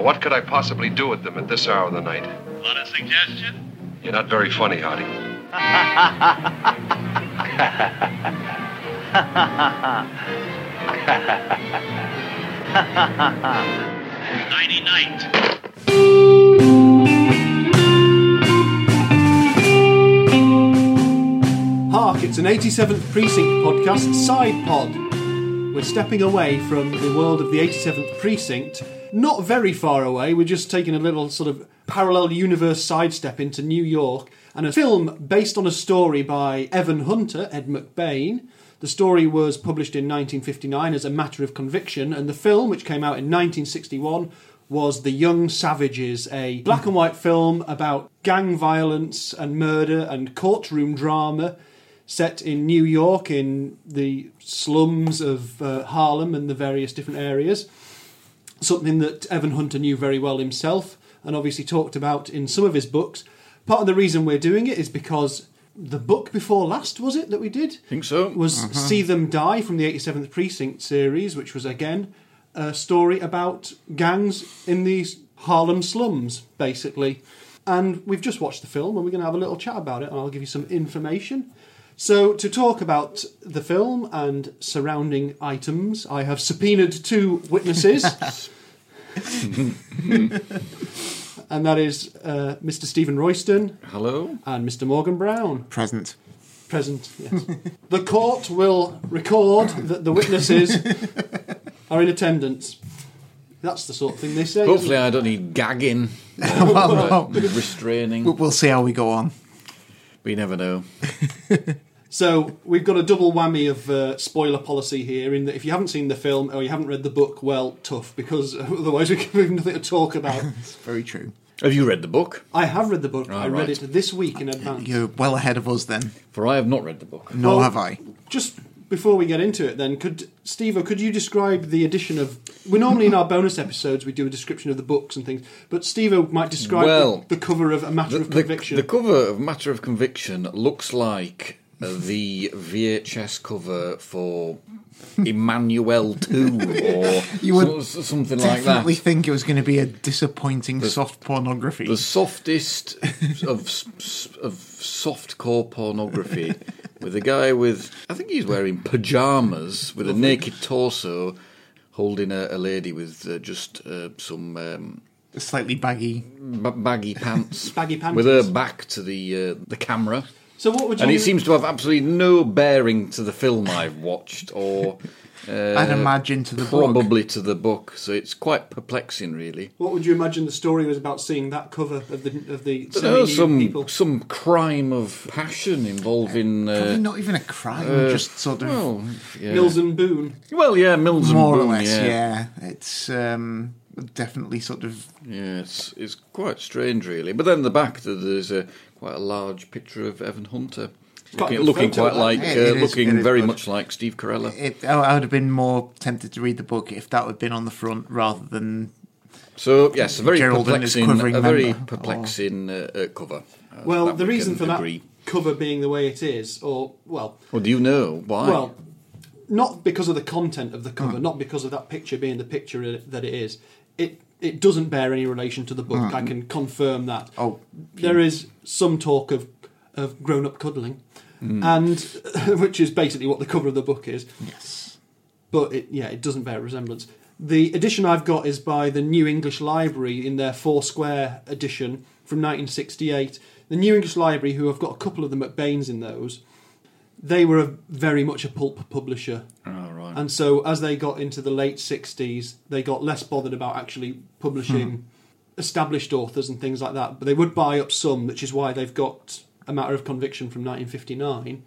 But what could I possibly do with them at this hour of the night? Want a suggestion? You're not very funny, Hardy. Nighty night. Hark, it's an 87th Precinct podcast side pod. We're stepping away from the world of the 87th Precinct. Not very far away, we're just taking a little sort of parallel universe sidestep into New York and a film based on a story by Evan Hunter, Ed McBain. The story was published in 1959 as a matter of conviction, and the film, which came out in 1961, was The Young Savages, a black and white film about gang violence and murder and courtroom drama set in New York in the slums of uh, Harlem and the various different areas. Something that Evan Hunter knew very well himself and obviously talked about in some of his books. Part of the reason we're doing it is because the book before last, was it, that we did? I think so. was uh-huh. See Them Die from the 87th Precinct series, which was again a story about gangs in these Harlem slums, basically. And we've just watched the film and we're going to have a little chat about it and I'll give you some information. So, to talk about the film and surrounding items, I have subpoenaed two witnesses. and that is uh, Mr. Stephen Royston Hello. and Mr. Morgan Brown. Present. Present, yes. the court will record that the witnesses are in attendance. That's the sort of thing they say. Hopefully. I don't need gagging, well, restraining. we'll- we'll see how we go on. We never know. So we've got a double whammy of uh, spoiler policy here. In that, if you haven't seen the film or you haven't read the book, well, tough because otherwise we have nothing to talk about. It's very true. Have you read the book? I have read the book. I read it this week in advance. You're well ahead of us then. For I have not read the book. Nor Well- have I. Just before we get into it, then, could Steve, could you describe the edition of? We normally in our bonus episodes we do a description of the books and things, but Steve might describe Well, the, the cover of A Matter The, of Conviction. the cover of Matter of Conviction looks like the VHS cover for Emmanuelle 2 or You would so- something like that. think it was going to be a disappointing soft pornography. The softest of of softcore pornography, with a guy with I think he's wearing pajamas with a naked torso, holding a, a lady with uh, just uh, some um, Slightly baggy. b- baggy pants, Baggy pants, with her back to the uh, the camera. So what would you? And it seems to have absolutely no bearing to the film I've watched, or uh, I'd imagine to the book. probably to the book. So it's quite perplexing, really. What would you imagine the story was about? Seeing that cover of the of the I don't some people. some crime of passion involving. Probably Uh, not even a crime, just sort of well, yeah. Mills and Boon. well, yeah, Mills and more or Boon, less. yeah. Yeah. it's um, definitely sort of. Yeah, it's it's quite strange, really. But then in the back, there's a quite a large picture of Evan Hunter, looking, looking quite that. like, Yeah, uh, it is- it looking very good. much like Steve Carella. It, I I would have been more tempted to read the book if that had been on the front rather than So yes, a very Gerald perplexing, a very member, or- perplexing uh, uh, cover. Uh, Well, the we reason can for that cover being the way it is, or well, Well, do you know why? well, not because of the content of the cover, Hmm. not because of that picture being the picture that it is. It it doesn't bear any relation to the book. Hmm. I can confirm that. oh, There is some talk of of grown up cuddling, Hmm. and which is basically what the cover of the book is. yes, but it, yeah, it doesn't bear resemblance. The edition I've got is by the New English Library in their Four Square edition from 1968. The New English Library, who have got a couple of the McBains in those, they were a, very much a pulp publisher. oh, right. And so as they got into the late 60s, they got less bothered about actually publishing hmm. established authors and things like that. But they would buy up some, which is why they've got a matter of conviction from 1959.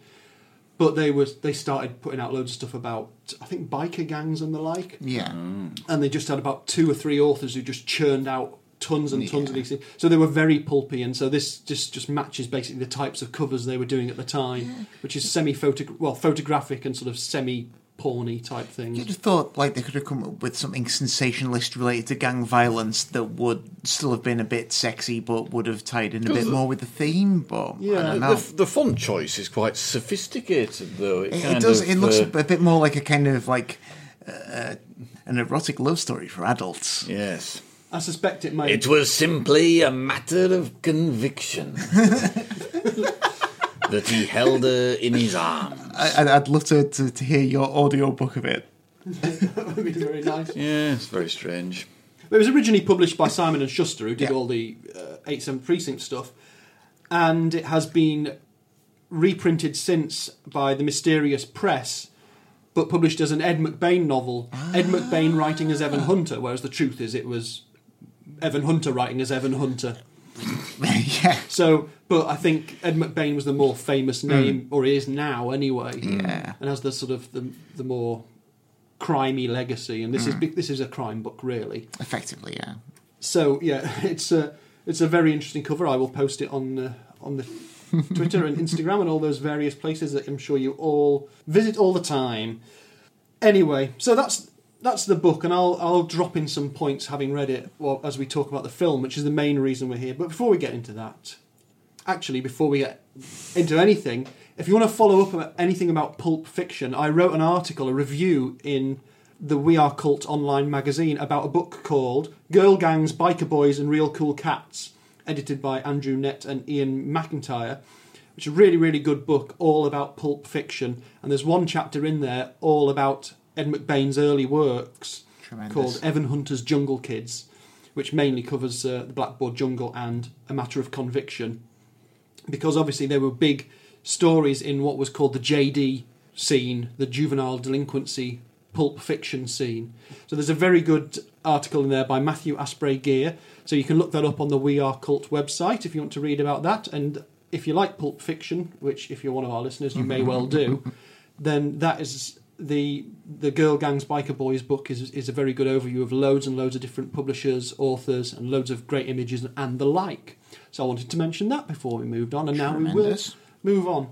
But they was they started putting out loads of stuff about I think biker gangs and the like, yeah. Hmm. and they just had about two or three authors who just churned out tons and tons of these things. So they were very pulpy, and so this just just matches basically the types of covers they were doing at the time, which is semi photo well photographic and sort of semi porny type things. You'd have thought like they could have come up with something sensationalist related to gang violence that would still have been a bit sexy, but would have tied in a bit the- more with the theme. But Yeah. I don't the, know. the, the font choice is quite sophisticated, though. It, It, it does. of, it looks uh, a bit more like a kind of like uh, an erotic love story for adults. yes. I suspect it may. It was simply a matter of conviction that he held her in his arms. I, I'd- I'd love to, to, to hear your audio book of it. that would be very nice. Yeah, it's very strange. It was originally published by Simon and Schuster, who did Yeah. all the uh, 87 Precinct stuff, and it has been reprinted since by the Mysterious Press, but published as an Ed McBain novel. Ed McBain writing as Evan Hunter, whereas the truth is it was Evan Hunter writing as Evan Hunter. yeah. So, but I think Ed McBain was the more famous name, or is now anyway. Yeah. and has the sort of the the more crimey legacy. And this is this is a crime book, really. Effectively, yeah. So yeah, it's a it's a very interesting cover. I will post it on uh, on the Twitter and Instagram and all those various places that I'm sure you all visit all the time. Anyway, so that's that's the book, and I'll I'll drop in some points having read it well, as we talk about the film, which is the main reason we're here. But before we get into that, actually, before we get into anything, if you want to follow up about anything about Pulp Fiction, I wrote an article, a review in the We Are Cult online magazine about a book called Girl Gangs, Biker Boys, and Real Cool Cats, edited by Andrew Nette and Iain McIntyre, which is a really, really good book all about Pulp Fiction. And there's one chapter in there all about Ed McBain's early works Tremendous. called Evan Hunter's Jungle Kids, which mainly covers uh, the Blackboard Jungle and A Matter of Conviction because obviously there were big stories in what was called the JD scene, the juvenile delinquency pulp fiction scene. So there's a very good article in there by Matthew Asprey Gear. So you can look that up on the We Are Cult website if you want to read about that. And if you like pulp fiction, which if you're one of our listeners you may well do, then that is the the Girl Gangs Biker Boys book is is a very good overview of loads and loads of different publishers, authors, and loads of great images and the like. So I wanted to mention that before we moved on, and now we will move on.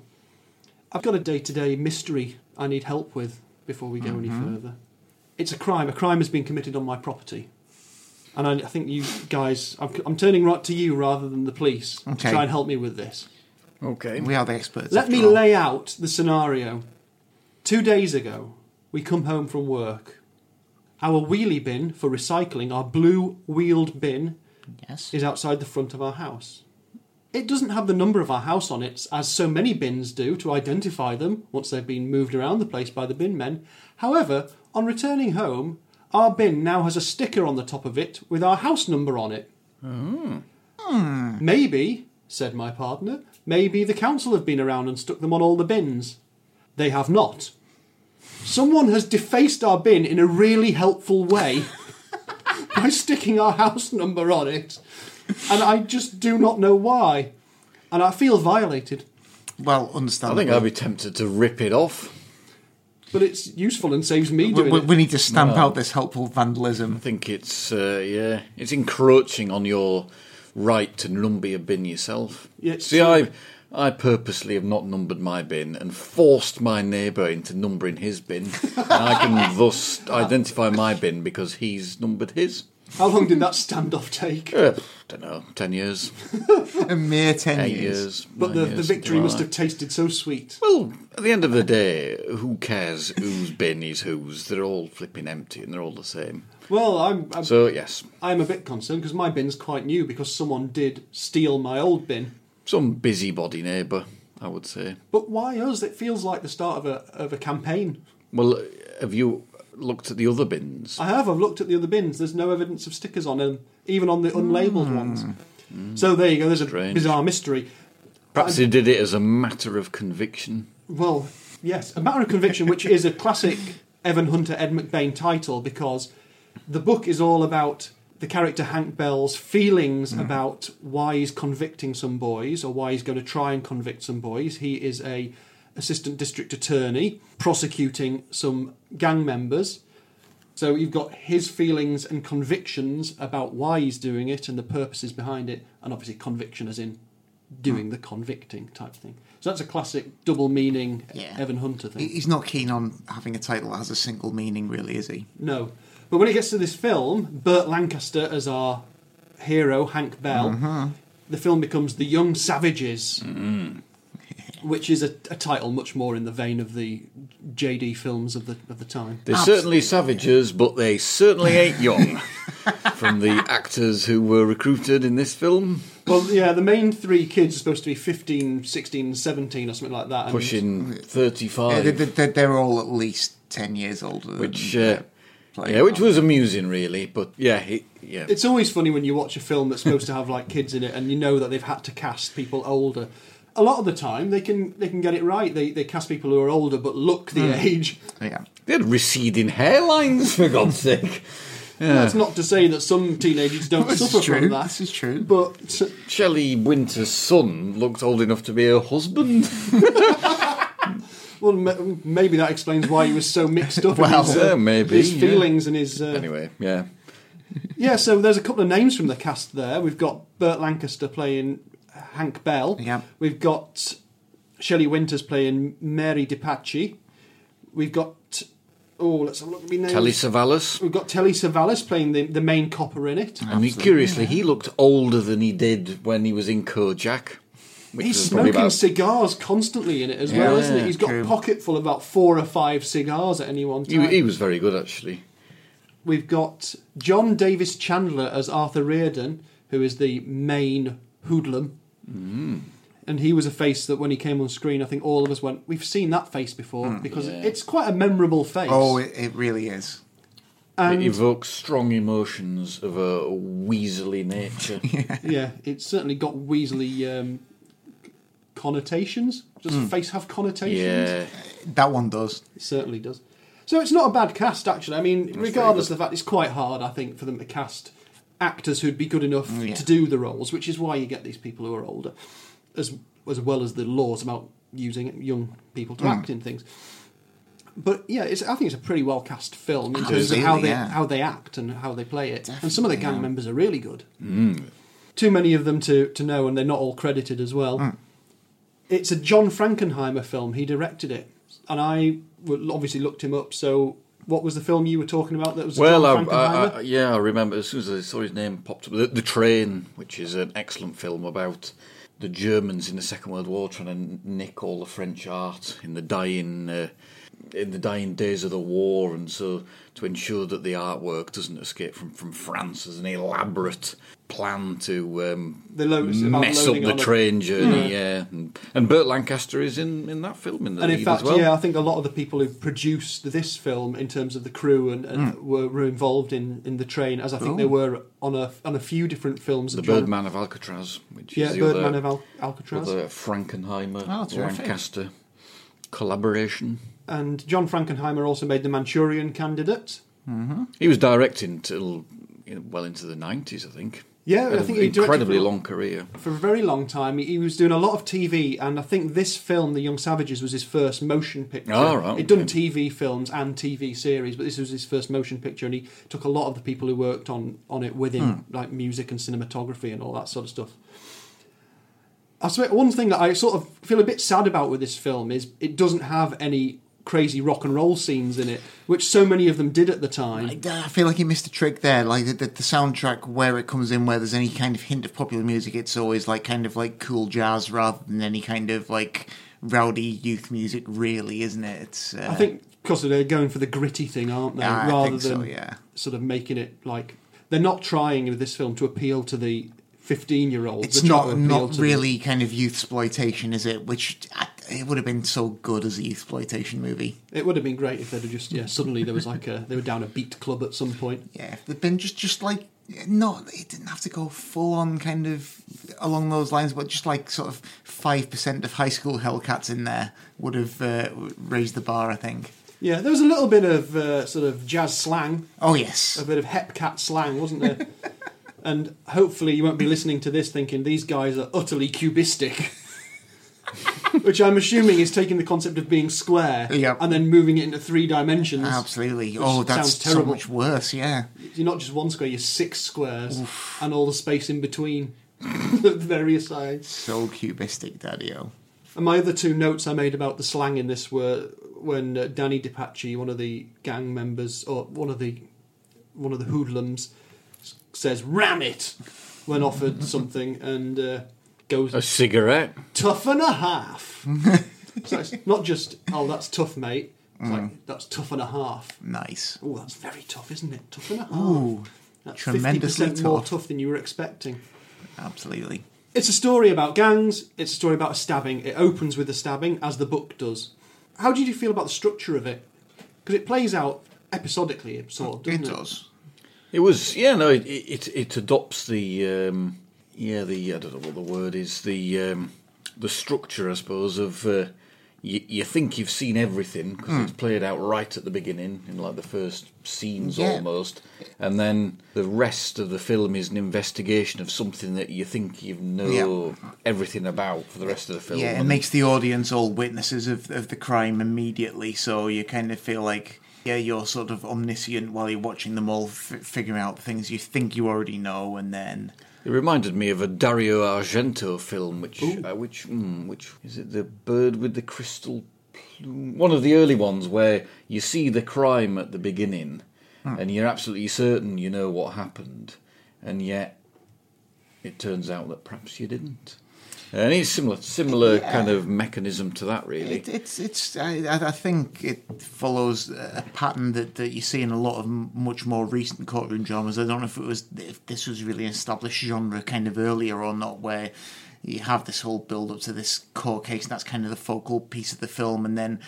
I've got a day to day mystery I need help with before we go any Mm-hmm. further. It's a crime. A crime has been committed on my property. And I, I think you guys, I'm, I'm turning right to you rather than the police to try and help me with this. Okay. We are the experts. Let me all. lay out the scenario. Two days ago, we come home from work. Our wheelie bin for recycling, our blue wheeled bin, Yes. is outside the front of our house. It doesn't have the number of our house on it, as so many bins do, to identify them once they've been moved around the place by the bin men. However, on returning home, our bin now has a sticker on the top of it with our house number on it. Hmm. Hmm. Maybe, said my partner, maybe the council have been around and stuck them on all the bins. They have not. Someone has defaced our bin in a really helpful way by sticking our house number on it, and I just do not know why. And I feel violated, Well, I think I'd be tempted to rip it off. but it's useful and saves me we, doing we, it. we need to stamp out this helpful vandalism. I think it's uh, yeah, it's encroaching on your right to number your bin yourself. Yeah, See, true. I I purposely have not numbered my bin and forced my neighbour into numbering his bin. and I can thus identify my bin because he's numbered his. How long did that standoff take? Uh, don't know, ten years, A mere ten eight years. years. But the, years, the victory must have tasted so sweet. Well, at the end of the day, who cares whose bin is whose? They're all flipping empty and they're all the same. Well, I'm I'm, So yes, I'm a bit concerned because my bin's quite new because someone did steal my old bin. Some busybody neighbour, I would say. But why us? It feels like the start of a of a campaign. Well, have you looked at the other bins? I have. I've looked at the other bins. There's no evidence of stickers on them, even on the unlabelled Hmm. ones. So there you go. There's a Strange. bizarre mystery. Perhaps they did it as a matter of conviction. Well, yes, a matter of conviction, which is a classic Evan Hunter Ed McBain title because the book is all about the character Hank Bell's feelings hmm. about why he's convicting some boys or why he's going to try and convict some boys. He is a assistant district attorney prosecuting some gang members. So you've got his feelings and convictions about why he's doing it and the purposes behind it, and obviously conviction as in doing hmm. the convicting type thing. So that's a classic double meaning Yeah. Evan Hunter thing. He's not keen on having a title that has a single meaning, really, is he? No. But when it gets to this film, Burt Lancaster as our hero, Hank Bell, mm-hmm. the film becomes The Young Savages, mm-hmm. which is a, a title much more in the vein of the JD films of the of the time. They're Absolutely. certainly savages, but they certainly ain't young. from the actors who were recruited in this film, Well, yeah, the main three kids are supposed to be 15, 16, 17 or something like that. and- pushing Yeah, 35. they, they, they're all at least ten years older. which, than, uh, playing yeah, which was amusing, really. But yeah, he, yeah. It's always funny when you watch a film that's supposed to have like kids in it, and you know that they've had to cast people older. A lot of the time, they can they can get it right. They they cast people who are older but look the hmm. age. yeah. They had receding hairlines, for God's sake. That's not to say that some teenagers don't This suffer is true. from that. This is true. But Shelley Winter's son looked old enough to be her husband. well, ma- maybe that explains why he was so mixed up. Well, in his, uh, yeah, maybe, his yeah. feelings and his. Uh, anyway, yeah. Yeah, so there's a couple of names from the cast there. We've got Burt Lancaster playing Hank Bell. Yeah. We've got Shelley Winters playing Mary DiPace. We've got oh, let's have a look at my names. Telly Savalas. We've got Telly Savalas playing the, the main copper in it. I mean, curiously, he looked older than he did when he was in Kojak. Which He's smoking about cigars constantly in it as well, isn't he? He's got true. a pocket full of about four or five cigars at any one He, time. he was very good, actually. We've got John Davis Chandler as Arthur Reardon, who is the main hoodlum. Mm. And he was a face that when he came on screen, I think all of us went, we've seen that face before because Mm, Yeah. it's quite a memorable face. Oh, it, it really is. and it evokes strong emotions of a weaselly nature. yeah, it's certainly got Weasley um, connotations. Does the face have connotations? yeah. That one does. It certainly does. So it's not a bad cast, actually. I mean, regardless of the fact, it's quite hard, I think, for them to cast actors who'd be good enough Yeah. to do the roles, which is why you get these people who are older, as as well as the laws about using young people to mm. act in things. But yeah, it's, I think it's a pretty well cast film in terms of how they yeah. how they act and how they play it. and some of the gang yeah. members are really good. Too many of them to, to know, and they're not all credited as well. Mm. It's a John Frankenheimer film. He directed it, and I obviously looked him up. So, what was the film you were talking about? That was Well, I, John I, Frankenheimer. I, yeah, I remember as soon as I saw his name popped up. The, the Train, which is an excellent film about the Germans in the Second World War trying to nick all the French art in the dying uh, in the dying days of the war, and so to ensure that the artwork doesn't escape from, from France, there's an elaborate plan to um, The lo- mess up the on a- train journey. Yeah, and, and Burt Lancaster is in, in that film in the and lead in fact, as well. yeah, I think a lot of the people who produced this film, in terms of the crew, and, and Hmm. were, were involved in, in the train, as I think they Oh. were on a on a few different films. the of John- Birdman of Alcatraz, which yeah, is the Birdman other, of Al- Alcatraz. other Frankenheimer Oh. Lancaster collaboration. And John Frankenheimer also made The Manchurian Candidate. He was directing till you know, well into the nineties, I think. Yeah, I think he incredibly for- long career. for a very long time. He, he was doing a lot of TV, and I think this film, The Young Savages, was his first motion picture. Oh, right, He'd done. TV films and TV series, but this was his first motion picture, and he took a lot of the people who worked on, on it with him, hmm. like music and cinematography and all that sort of stuff. I swear, one thing that I sort of feel a bit sad about with this film is it doesn't have any crazy rock and roll scenes in it, which so many of them did at the time. I, I feel like he missed a trick there. Like the, the, the soundtrack, where it comes in, where there's any kind of hint of popular music, it's always like kind of like cool jazz rather than any kind of like rowdy youth music. Really, isn't it? It's. Uh, I think because they're going for the gritty thing, aren't they? I Rather than so. Yeah. sort of making it like they're not trying with this film to appeal to the fifteen-year-olds. It's not not really kind of youth exploitation, is it? Which it would have been so good as a youth exploitation movie. It would have been great if they'd have just yeah. Suddenly there was like a they were down a beat club at some point. Yeah, if they'd been just just like not it didn't have to go full on kind of along those lines, but just like sort of five percent of high school Hellcats in there would have uh, raised the bar. I think. Yeah, there was a little bit of uh, sort of jazz slang, Oh yes, a bit of hepcat slang, wasn't there? and hopefully you won't be listening to this thinking these guys are utterly cubistic. Which I'm assuming is taking the concept of being square Yep. and then moving it into three dimensions. absolutely. Oh, that's sounds so much worse. Yeah. You're not just one square, you're six squares and all the space in between the various sides. So cubistic, Daddy-O. And my other two notes I made about the slang in this were when uh, Danny DiPace, one of the gang members, or one of the one of the hoodlums, says "ram it" when offered something, and uh, goes A cigarette. tough and a half. so it's not just oh that's tough, mate. It's like that's tough and a half. Nice. Oh, that's very tough, isn't it? Tough and a half. Ooh, That's Tremendously 50% more tough. tough than you were expecting. Absolutely. It's a story about gangs. It's a story about a stabbing. It opens with a stabbing, as the book does. How did you feel about the structure of it? Because it plays out episodically, sort of, doesn't It it? does. It was yeah no it it, it adopts the um, yeah the I don't know what the word is the um, the structure I suppose of uh, you, you think you've seen everything because it's played out right at the beginning in like the first scenes Yeah. almost and then the rest of the film is an investigation of something that you think you know everything about for the rest of the film Yeah, it makes the audience all witnesses of, of the crime immediately, so you kind of feel like, yeah, you're sort of omniscient while you're watching them all f- figure out things you think you already know, and then. It reminded me of a Dario Argento film, which uh, which mm, which is it? The Bird with the Crystal Plume. One of the early ones where you see the crime at the beginning, and you're absolutely certain you know what happened, and yet it turns out that perhaps you didn't. And it's similar similar kind of mechanism to that, really. It, it's it's. I, I I think it follows a pattern that, that you see in a lot of much more recent courtroom dramas. I don't know if it was if this was really an established genre kind of earlier or not, where you have this whole build up to this court case, and that's kind of the focal piece of the film, and then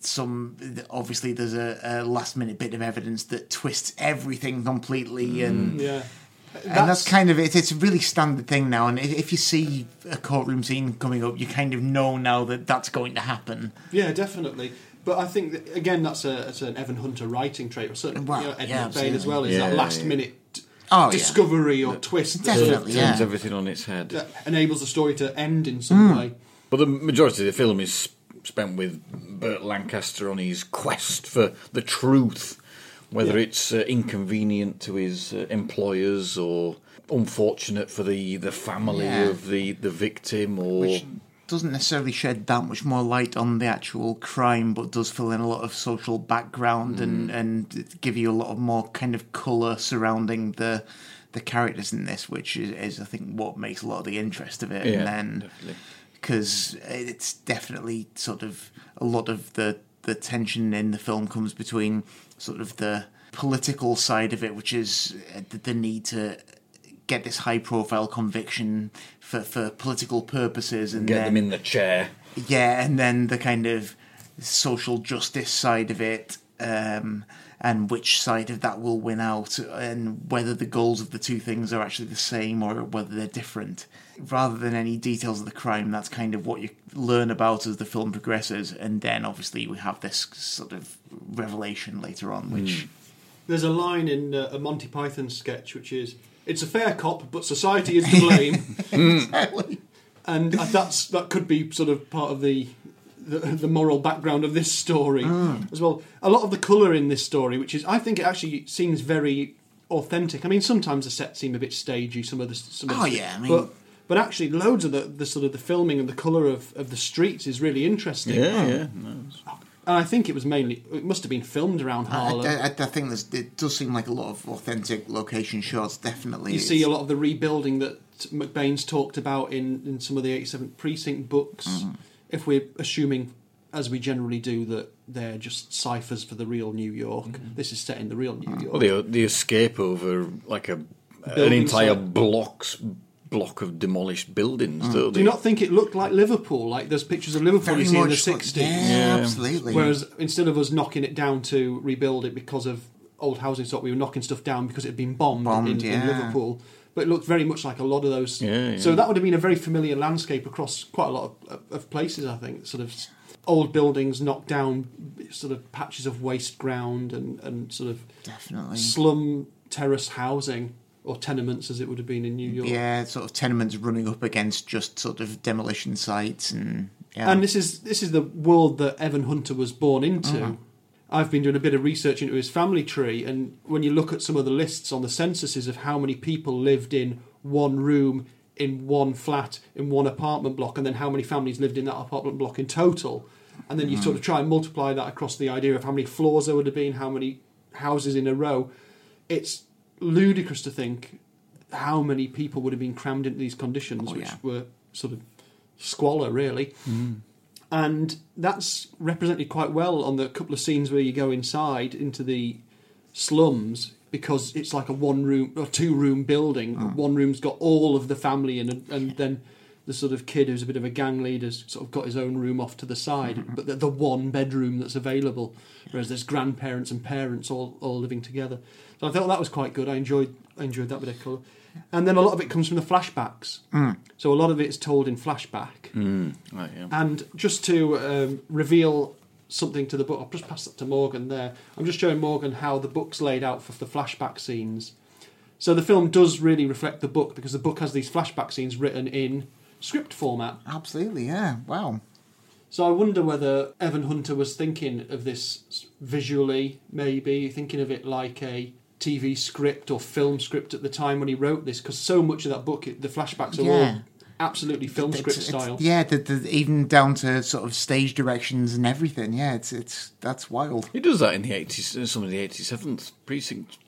some obviously there's a, a last minute bit of evidence that twists everything completely and mm. Yeah. And that's kind of it. It's a really standard thing now. And if if you see a courtroom scene coming up, you kind of know now that that's going to happen. Yeah, definitely. But I think that, again that's a it's an Evan Hunter writing trait, or certainly Well, you know, Ed yeah, McBain as well. Is Yeah, that last yeah. minute Oh, yeah. discovery or twist that, Turns yeah. everything on its head. that enables the story to end in some hmm. way. But the majority of the film is spent with Burt Lancaster on his quest for the truth, whether Yeah. it's uh, inconvenient to his uh, employers or unfortunate for the, the family Yeah. of the, the victim or Which doesn't necessarily shed that much more light on the actual crime, but does fill in a lot of social background and and give you a lot of more kind of color surrounding the the characters in this, which is, is I think what makes a lot of the interest of it. Yeah, and then because it's definitely sort of a lot of the the tension in the film comes between sort of the political side of it, which is uh, the, the need to get this high profile conviction for, for political purposes and get then them in the chair. yeah, and then the kind of social justice side of it, um, and which side of that will win out, and whether the goals of the two things are actually the same or whether they're different. Rather than any details of the crime, that's kind of what you learn about as the film progresses, and then obviously we have this sort of revelation later on, which. There's a line in uh, a Monty Python sketch which is, "It's a fair cop, but society is to blame." and uh, that's that could be sort of part of the the, the moral background of this story as well. A lot of the color in this story, which is I think it actually seems very authentic. I mean, sometimes the sets seem a bit stagey. Some of the some of the, Oh, yeah, I mean- but but actually, loads of the, the sort of the filming and the color of, of the streets is really interesting. Yeah, yeah. No, And I think it was mainly it must have been filmed around Harlem. I, I think there's, it does seem like a lot of authentic location shots. Definitely, you see a lot of the rebuilding that McBain's talked about in, in some of the 87th precinct books. Mm-hmm. If we're assuming, as we generally do, that they're just ciphers for the real New York, Mm-hmm. this is set in the real New York. Well, the, the escape over like a an entire site. blocks block of demolished buildings. don't do you not think it looked like Liverpool? Like there's pictures of Liverpool very you see in the much. like- 60s. yeah, Yeah. absolutely. Whereas instead of us knocking it down to rebuild it because of old housing stock, we were knocking stuff down because it had been bombed, Bombed, in, in. Liverpool. But it looked very much like a lot of those. Yeah, yeah. So that would have been a very familiar landscape across quite a lot of, of places, I think. Sort of old buildings knocked down, sort of patches of waste ground and, and sort of definitely. slum terrace housing or tenements as it would have been in New York. Yeah, sort of tenements running up against just sort of demolition sites and yeah. And this is this is the world that Evan Hunter was born into. Uh-huh. I've been doing a bit of research into his family tree, and when you look at some of the lists on the censuses of how many people lived in one room, in one flat, in one apartment block, and then how many families lived in that apartment block in total, and then you mm-hmm. sort of try and multiply that across the idea of how many floors there would have been, how many houses in a row, it's ludicrous to think how many people would have been crammed into these conditions, Oh, which yeah. were sort of squalor, really mm. And that's represented quite well on the couple of scenes where you go inside into the slums because it's like a one room or two room building. Ah. One room's got all of the family in, and, and then the sort of kid who's a bit of a gang leader's sort of got his own room off to the side, mm-hmm. but the, the one bedroom that's available. Whereas there's grandparents and parents all, all living together. So I thought that was quite good. I enjoyed I enjoyed that bit of colour. And then a lot of it comes from the flashbacks. So a lot of it is told in flashback. Right, yeah. And just to um, reveal something to the book, I'll just pass that to Morgan there. I'm just showing Morgan how the book's laid out for the flashback scenes. So the film does really reflect the book because the book has these flashback scenes written in script format. Absolutely, yeah. Wow. So I wonder whether Evan Hunter was thinking of this visually, maybe thinking of it like a TV script or film script at the time when he wrote this, because so much of that book, the flashbacks are Yeah. all absolutely film It's- script it's- style. yeah, the, the, even down to sort of stage directions and everything. Yeah, it's it's that's wild. He does that in the 80s, uh, some of the 87th precinct.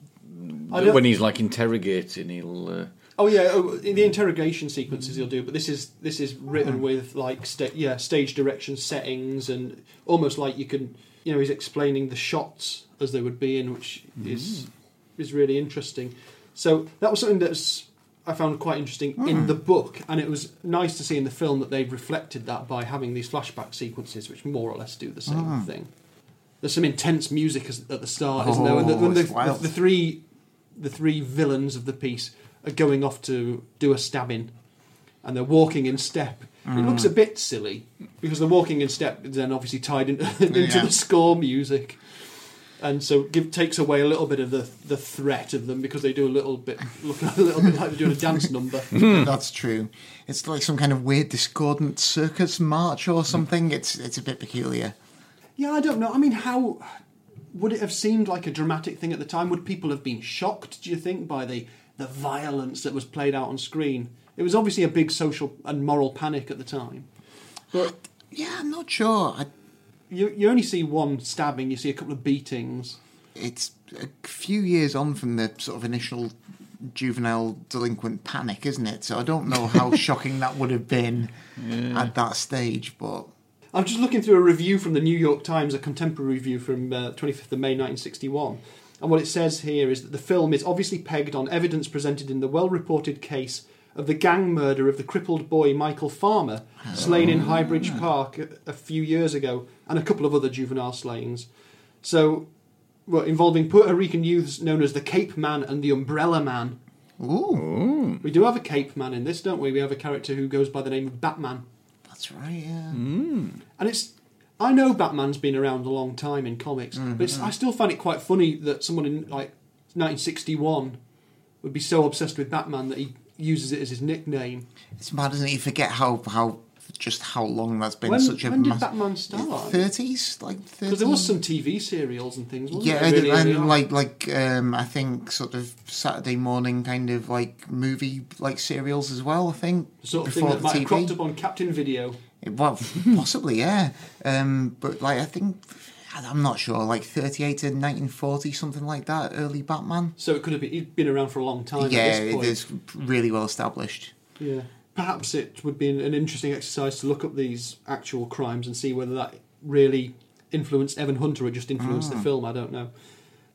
When he's like interrogating, he'll. Uh, Oh yeah, oh, in the interrogation sequences he'll do, but this is this is written hmm. with like sta- yeah stage direction settings and almost like you can you know he's explaining the shots as they would be in, which is hmm. Is really interesting. So that was something that's I found quite interesting in the book, and it was nice to see in the film that they've reflected that by having these flashback sequences, which more or less do the same thing. There's some intense music at the start, isn't there? When the, Oh, when the, it's wild. the three the three villains of the piece are going off to do a stabbing and they're walking in step. It Mm. looks a bit silly because the walking in step is then obviously tied into, into Yeah. the score music. And so give, takes away a little bit of the, the threat of them because they do a little bit look a little bit like they're doing a dance number. Hmm. That's true. It's like some kind of weird discordant circus march or something. It's it's a bit peculiar. Yeah, I don't know. I mean, how would it have seemed like a dramatic thing at the time? Would people have been shocked? Do you think by the the violence that was played out on screen? It was obviously a big social and moral panic at the time. But Yeah, I'm not sure. I, you you only see one stabbing. You see a couple of beatings. it's a few years on from the sort of initial juvenile delinquent panic, isn't it? So I don't know how shocking that would have been at that stage, but I'm just looking through a review from the New York Times, a contemporary review from uh, 25th of May 1961. And what it says here is that the film is obviously pegged on evidence presented in the well reported case of the gang murder of the crippled boy Michael Farmer, slain in Highbridge Park a, a few years ago, and a couple of other juvenile slayings. So, well, involving Puerto Rican youths known as the Cape Man and the Umbrella Man. ooh, We do have a Cape Man in this, don't we? We have a character who goes by the name of Batman. that's right. Yeah. Mm. And it's I know Batman's been around a long time in comics, but it's, mm-hmm. I still find it quite funny that someone in like 1961 would be so obsessed with Batman that he uses it as his nickname. It's mad, isn't it? You forget how how just how long that's been When, such a when did mass- Batman start? thirties, like Because there was some TV serials and things, wasn't Yeah, there? really and, on? like like um, I think sort of Saturday morning kind of like movie like serials as well. I think the sort of thing that might have cropped up on Captain Video. It- Well, possibly, yeah. Um, but like I think I'm not sure, like 38 to 1940, something like that. Early Batman. So it could have been, he'd been around for a long time yeah, at this point. is really well established. Yeah. Perhaps it would be an, interesting exercise to look up these actual crimes and see whether that really influenced Evan Hunter or just influenced the film. I don't know.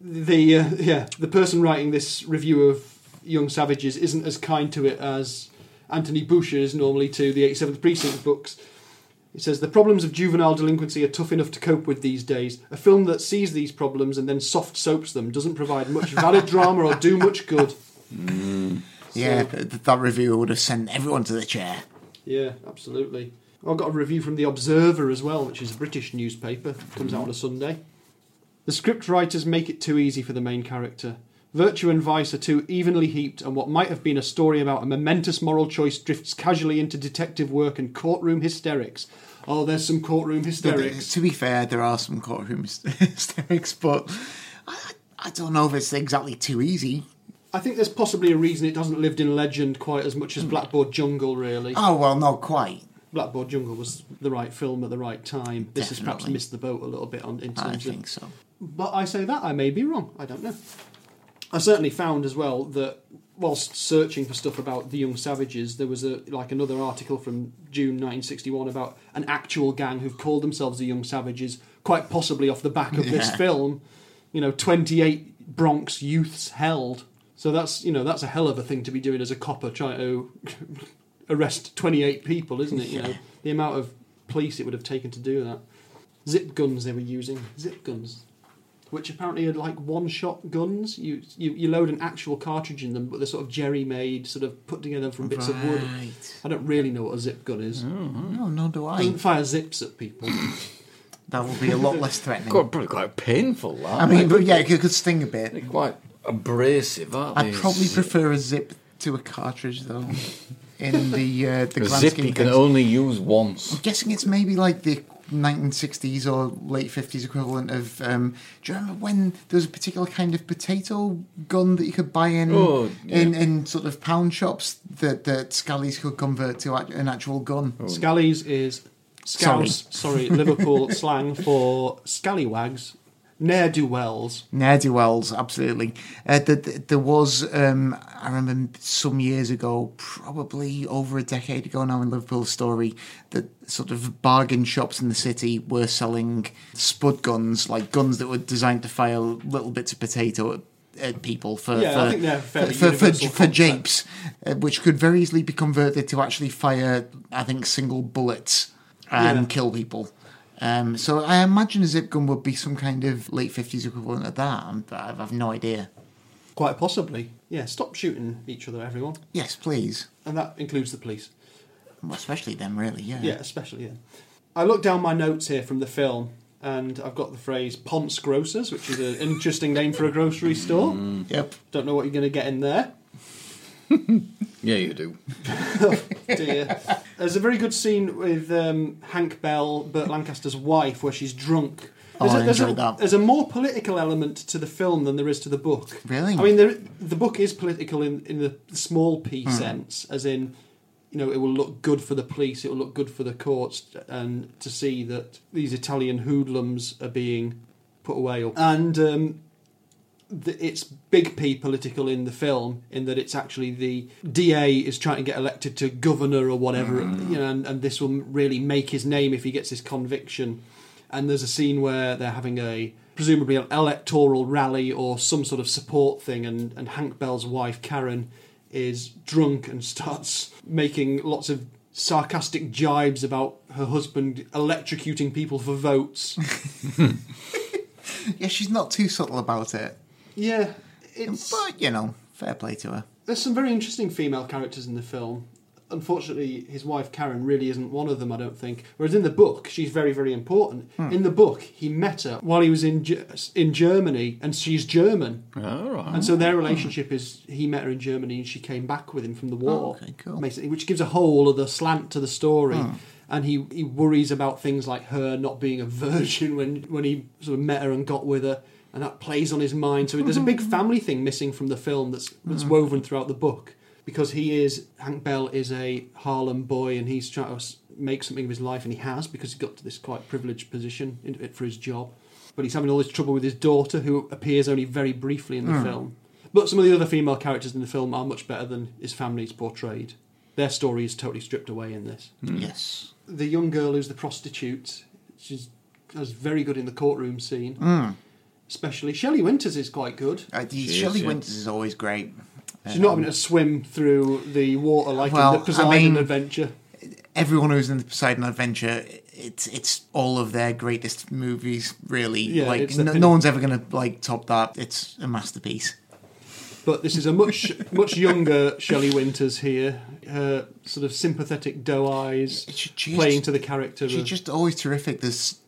The uh, yeah, the person writing this review of Young Savages isn't as kind to it as Anthony Boucher is normally to the 87th Precinct books. It says the problems of juvenile delinquency are tough enough to cope with these days. A film that sees these problems and then soft soaps them doesn't provide much valid drama or do much good. Yeah, th- that review would have sent everyone to the chair. Yeah, absolutely. I got a review from The Observer as well, which is a British newspaper. Comes out on a Sunday. The script writers make it too easy for the main character. Virtue and vice are too evenly heaped, and what might have been a story about a momentous moral choice drifts casually into detective work and courtroom hysterics. Oh, there's some courtroom hysterics. To be fair, there are some courtroom hysterics, but I, I don't know if it's exactly too easy. I think there's possibly a reason it doesn't lived in legend quite as much as hmm. Blackboard Jungle, really. Oh well, not quite. Blackboard Jungle was the right film at the right time. This has perhaps Definitely. missed the boat a little bit on, in I terms of think so. But I say that I may be wrong. I don't know. I certainly found as well that whilst searching for stuff about the Young Savages, there was a like another article from June 1961 about an actual gang who've called themselves the Young Savages, quite possibly off the back of this Yeah. film. You know, 28 Bronx youths held. So that's you know that's a hell of a thing to be doing as a copper trying to arrest 28 people, isn't it? You know the amount of police it would have taken to do that. Zip guns they were using, zip guns, which apparently are like one-shot guns. You, you you load an actual cartridge in them, but they're sort of jerry-made, sort of put together from bits of wood. Right. I don't really know what a zip gun is. Oh, no, no, do I. Doesn't fire zips at people. That would be a lot less threatening. Quite, probably quite painful, that. I mean, but yeah, it could sting a bit. Quite abrasive, aren't they? I'd probably prefer a zip to a cartridge, though. In the uh, the A grand zip you can things. only use once. I'm guessing it's maybe like the 1960s or late 50s equivalent of. Um, do you remember when there was a particular kind of potato gun that you could buy in Oh, in, in sort of pound shops that that Scallies could convert to an actual gun? Scallies is scouse, sorry, Liverpool slang for scallywags, ne'er do wells. Ne'er do wells, absolutely. Uh, th- th- there was, um, I remember some years ago, probably over a decade ago now in Liverpool story, that sort of bargain shops in the city were selling spud guns, like guns that were designed to fire little bits of potato at, at people for Yeah, for, I think for, for, for japes, uh, which could very easily be converted to actually fire, I think, single bullets and Yeah. kill people. Um, so I imagine a zip gun would be some kind of late fifties equivalent of that. I'm, I have no idea. Quite possibly. Yeah, stop shooting each other, everyone. Yes, please. And that includes the police. Well, especially them, really. Yeah. Yeah, especially, yeah. I looked down my notes here from the film, and I've got the phrase Ponce Grocers, which is an interesting name for a grocery store. Yep. Don't know what you're going to get in there. Yeah, you do. dear. There's a very good scene with um, Hank Bell, Burt Lancaster's wife, where she's drunk. Oh, There's, I a, there's, a, enjoyed that. there's a more political element to the film than there is to the book. Really? I mean, there, the book is political in, in the small p Hmm. sense, as in, you know, it will look good for the police, it will look good for the courts, and to see that these Italian hoodlums are being put away. And um, the, it's big P political in the film, in that it's actually the DA is trying to get elected to governor or whatever, mm. you know, and, and this will really make his name if he gets his conviction. And there's a scene where they're having a presumably an electoral rally or some sort of support thing, and, and Hank Bell's wife Karen is drunk and starts making lots of sarcastic jibes about her husband electrocuting people for votes. Yeah, she's not too subtle about it. Yeah, it's But, you know, fair play to her. There's some very interesting female characters in the film. Unfortunately, his wife Karen really isn't one of them, I don't think. Whereas in the book, she's very, very important. Hmm. In the book, he met her while he was in in Germany, and she's German. All right. And so their relationship is he met her in Germany and she came back with him from the war. okay, cool. Which gives a whole other slant to the story. Hmm. And he, he worries about things like her not being a virgin when, when he sort of met her and got with her. And that plays on his mind. So there's a big mm-hmm. family thing missing from the film that's, that's mm-hmm. woven throughout the book. Because he is, Hank Bell is a Harlem boy and he's trying to make something of his life and he has because he got to this quite privileged position in, for his job but he's having all this trouble with his daughter, who appears only very briefly in the hmm. film. But some of the other female characters in the film are much better than his family's portrayed. Their story is totally stripped away in this. Hmm. Yes. The young girl who's the prostitute, she's was very good in the courtroom scene. Hmm. Especially Shelley Winters is quite good. Uh, the is, Shelley yeah. Winters is always great. She's not having to swim through the water like Well, in the I Poseidon mean- Adventure. Everyone who's in the Poseidon Adventure, it's it's all of their greatest movies, really. Yeah, like no, pin- no one's ever going to like top that. It's a masterpiece. But this is a much much younger Shelley Winters here. Her sort of sympathetic doe eyes She- she's- playing to the character. She's of- just always terrific. There's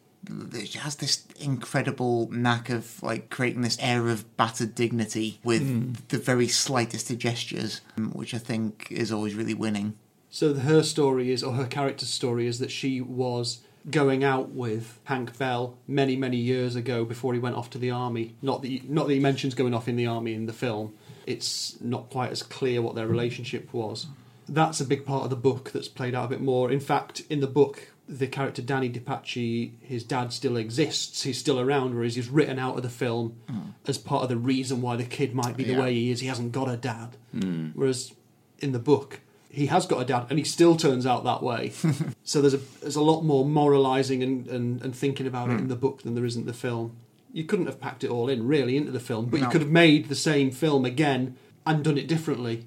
she has this incredible knack of like creating this air of battered dignity with the very slightest of gestures, um, which I think is always really winning. So her story is, or her character's story is that she was going out with Hank Bell many, many years ago before he went off to the army. Not that he, not that he mentions going off in the army in the film. It's not quite as clear what their relationship was. That's a big part of the book that's played out a bit more. In fact, in the book, the character Danny DiPace, his dad still exists. He's still around, whereas he's written out of the film hmm. as part of the reason why the kid might be the Yeah. way he is. He hasn't got a dad. Hmm. Whereas in the book, he has got a dad, and he still turns out that way. so there's a there's a lot more moralising and, and, and thinking about it in hmm. the book than there is in the film. you couldn't have packed it all in really into the film, but you could have made the same film again and done it differently.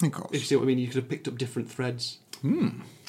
Of course. If you see what I mean, you could have picked up different threads.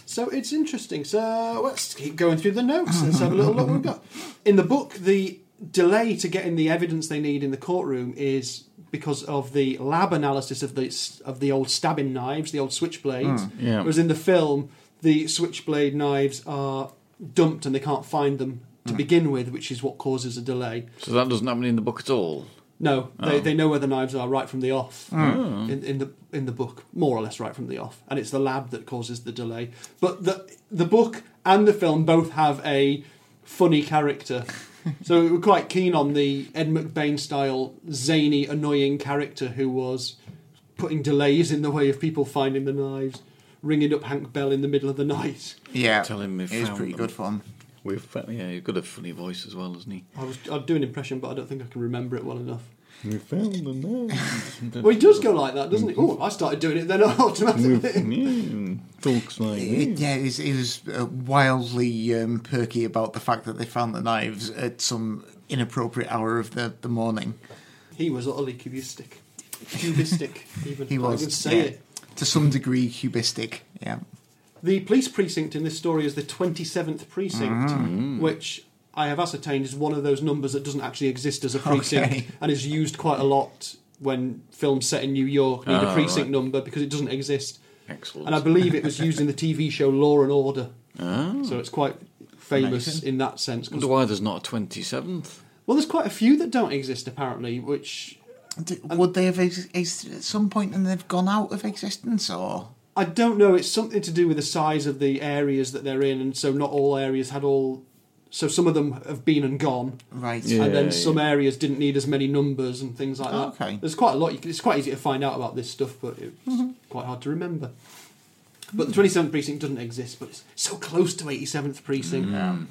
So it's interesting. So let's keep going through the notes. Let's have a little look what we've got. In the book, the delay to getting the evidence they need in the courtroom is because of the lab analysis of the of the old stabbing knives, the old switchblades. Hmm, yeah. Whereas in the film, the switchblade knives are dumped and they can't find them to hmm. begin with, which is what causes a delay. So that doesn't happen in the book at all. No, Oh. they, they know where the knives are right from the off Hmm. in, in the in the book, more or less right from the off, and it's the lab that causes the delay. But the the book and the film both have a funny character, so we we're quite keen on the Ed McBain style zany, annoying character who was putting delays in the way of people finding the knives, ringing up Hank Bell in the middle of the night. yeah. Tell him we it pretty them. good fun. We've yeah, he's got a funny voice as well, hasn't he? I was I'd do an impression, but I don't think I can remember it well enough. We found them. Well, he does go like that, doesn't he? Oh, I started doing it then automatically. Talks like It- yeah, he was, was uh, wildly um, perky about the fact that they found the knives at some inappropriate hour of the, the morning. He was utterly cubistic. Cubistic, even. He I was can say yeah, it. to some degree cubistic. Yeah, The police precinct in this story is the 27th precinct, Mm. which I have ascertained is one of those numbers that doesn't actually exist as a precinct Okay. and is used quite a lot when films set in New York need a Ah, precinct right. number because it doesn't exist. Excellent. And I believe it was used in the TV show Law and Order, Ah, so it's quite famous Amazing. in that sense. 'cause- wonder why there's not a twenty seventh. well, there's quite a few that don't exist apparently, which would they have ex- ex- at some point and they've gone out of existence, or I don't know. It's something to do with the size of the areas that they're in, and so not all areas had all. So some of them have been and gone, right? Yeah. and then some areas didn't need as many numbers and things like that. Okay. There's quite a lot. You can, it's quite easy to find out about this stuff, but it's mm-hmm. quite hard to remember. But the 27th precinct doesn't exist, but it's so close to 87th precinct. Mm.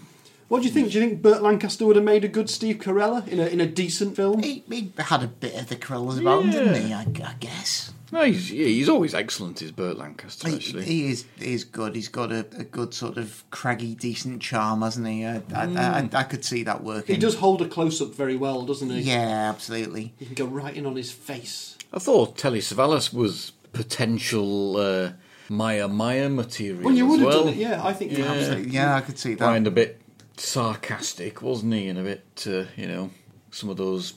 What do you think? Do you think Burt Lancaster would have made a good Steve Carella in a in a decent film? He, he had a bit of the Carellas about him, didn't he? I, I guess. No, he's yeah, he's always excellent. Is Burt Lancaster actually? he is he is good. He's got a, a good sort of craggy, decent charm, hasn't he? I, I, I, I could see that working. He does hold a close up very well, doesn't he? Yeah, absolutely. You can go right in on his face. I thought Telly Savalas was potential uh, Meyer Meyer material. Well, you as would have well. done it, yeah. I think Yeah. Absolutely. Yeah, I could see that. Kind of a bit sarcastic, wasn't he? And a bit, uh, you know, some of those.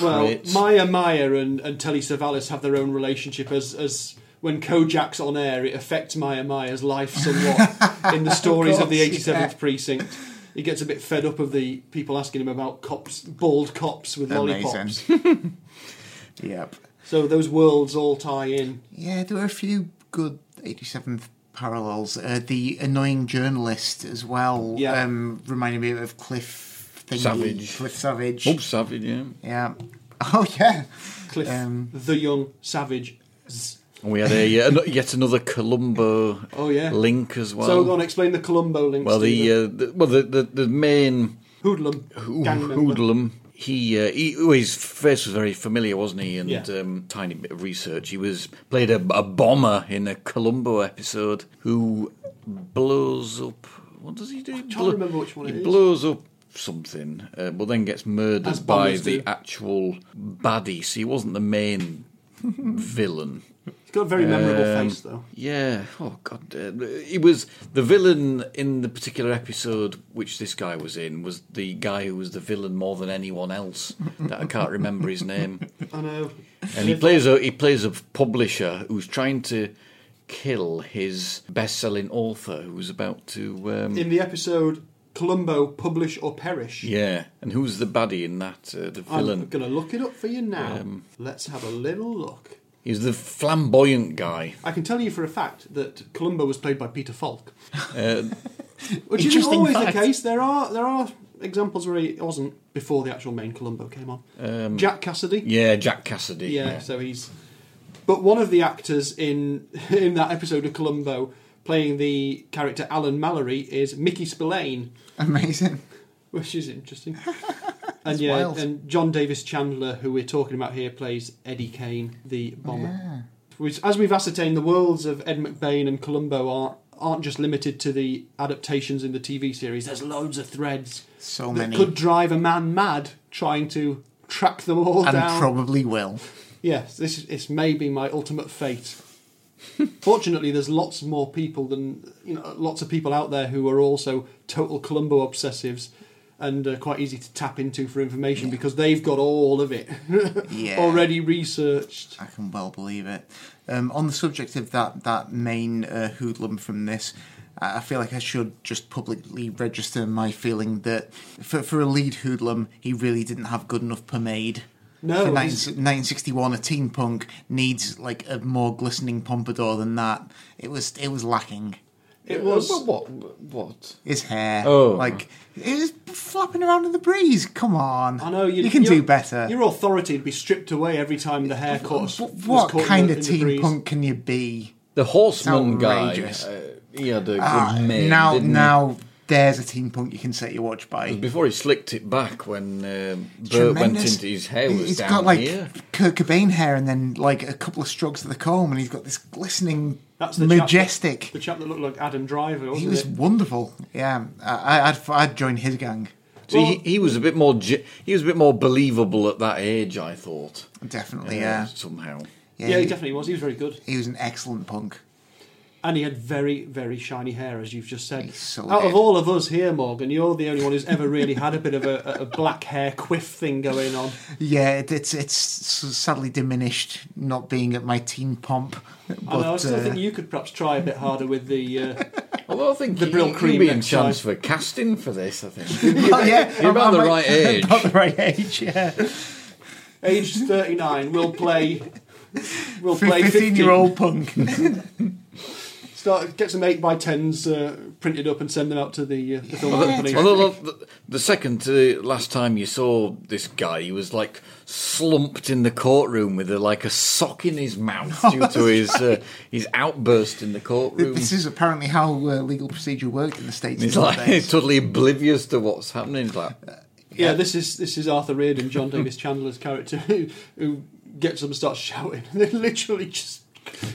Well. Meyer Meyer and, and Telly Savalas have their own relationship as as when Kojak's on air, it affects Meyer Meyer's life somewhat in the stories of, the 87th yeah. precinct. He gets a bit fed up of the people asking him about cops, bald cops with lollipops. Yep. So those worlds all tie in. Yeah, there were a few good 87th parallels. Uh, the annoying journalist as well Yeah. um, reminded me of Cliff thingy, Savage. Cliff Savage. Oh, Savage, yeah. Yeah. Oh, yeah. Cliff, Um, the young savage. And we had a uh, yet another Columbo Oh yeah. link as well. so go on, explain the Columbo link. well, the, uh, the well the, the the main hoodlum Ho- gang member. hoodlum. He, uh, he his face was very familiar, wasn't he? And Yeah. um, tiny bit of research. He was played a, a bomber in a Columbo episode who blows up. What does he do? I'm trying to remember which one he it is. blows up something, uh, but then gets murdered As by the do. actual baddie. So he wasn't the main villain. He's got a very memorable Um, face though. Yeah. Oh God. Uh, he was the villain in the particular episode which this guy was in. Was the guy who was the villain more than anyone else? That I can't remember his name. I know. And he plays a he plays a publisher who's trying to kill his best-selling author who's about to. Um, in the episode Columbo Publish or Perish. yeah. And who's the baddie in that? Uh, the I'm going to look it up for you now. Um, Let's have a little look. He's the flamboyant guy. I can tell you for a fact that Columbo was played by Peter Falk, Uh, which isn't always fact. the case. There are there are examples where he wasn't before the actual main Columbo came on. um, Jack Cassidy. yeah, Jack Cassidy. Yeah, so he's. But one of the actors in in that episode of Columbo playing the character Alan Mallory is Mickey Spillane, Amazing. which is interesting. and yeah, wild. and John Davis Chandler, who we're talking about here, plays Eddie Kane, the oh, bomber. Yeah. Which, as we've ascertained, the worlds of Ed McBain and Columbo are aren't just limited to the adaptations in the TV series. There's loads of threads So that many. could drive a man mad trying to track them all and down. probably will. Yes, this is it's maybe my ultimate fate. Fortunately, there's lots more people than you know, lots of people out there who are also total Columbo obsessives and uh, quite easy to tap into for information because they've got all of it Yeah. already researched. I can well believe it. Um, on the subject of that that main uh, hoodlum from this, I I feel like I should just publicly register my feeling that for for a lead hoodlum, he really didn't have good enough pomade. No, for 19, 1961, a teen punk needs like a more glistening pompadour than that. It was it was lacking. It was What? What? what? His hair, Oh. like it was flapping around in the breeze. Come on, I know you, you can do better. Your authority would be stripped away every time the hair caught. What, was what caught in kind the- of in teen punk can you be? The horseman guy. outrageous. Uh, he had a good Ah, mane. now, didn't he? now there's a teen punk you can set your watch by. Before he slicked it back when um, Bert went into his hair was He's down got like here. Kurt Cobain hair and then like a couple of strokes of the comb, and he's got this glistening, That's the chap that- majestic. the chap that looked like Adam Driver, wasn't he was it? wonderful. Yeah, I, I'd I'd join his gang See, he, he was a bit more. He was a bit more believable at that age. I thought. definitely. uh, Yeah, Somehow. yeah, Yeah, he he, definitely was. He was very good. he was an excellent punk. And he had very, very shiny hair, as you've just said. He so Out did. of all of us here, Morgan, you're the only one who's ever really had a bit of a, a black hair quiff thing going on. Yeah, it, it's it's sadly diminished not being at my teen pomp. But, I know. I still uh, think you could perhaps try a bit harder with the. Uh, Although I think The you- Brill you'd cream be in chance time. for casting for this. I think. Oh, yeah, You're about I'm- the I'm right age. About the right age, yeah. aged 39, we'll play. We'll play 15 year old punk. Start get some eight by tens uh, printed up and send them out to the, uh, the film company. Although the, the second to last time you saw this guy, he was like slumped in the courtroom with a, like a sock in his mouth due to his uh, his outburst in the courtroom. this is apparently how uh, legal procedure worked in the States. He's like he's totally oblivious to what's happening. He's like, Yeah, this is this is Arthur Reardon, John Davis Chandler's character, who, who gets up and starts shouting. And they literally just.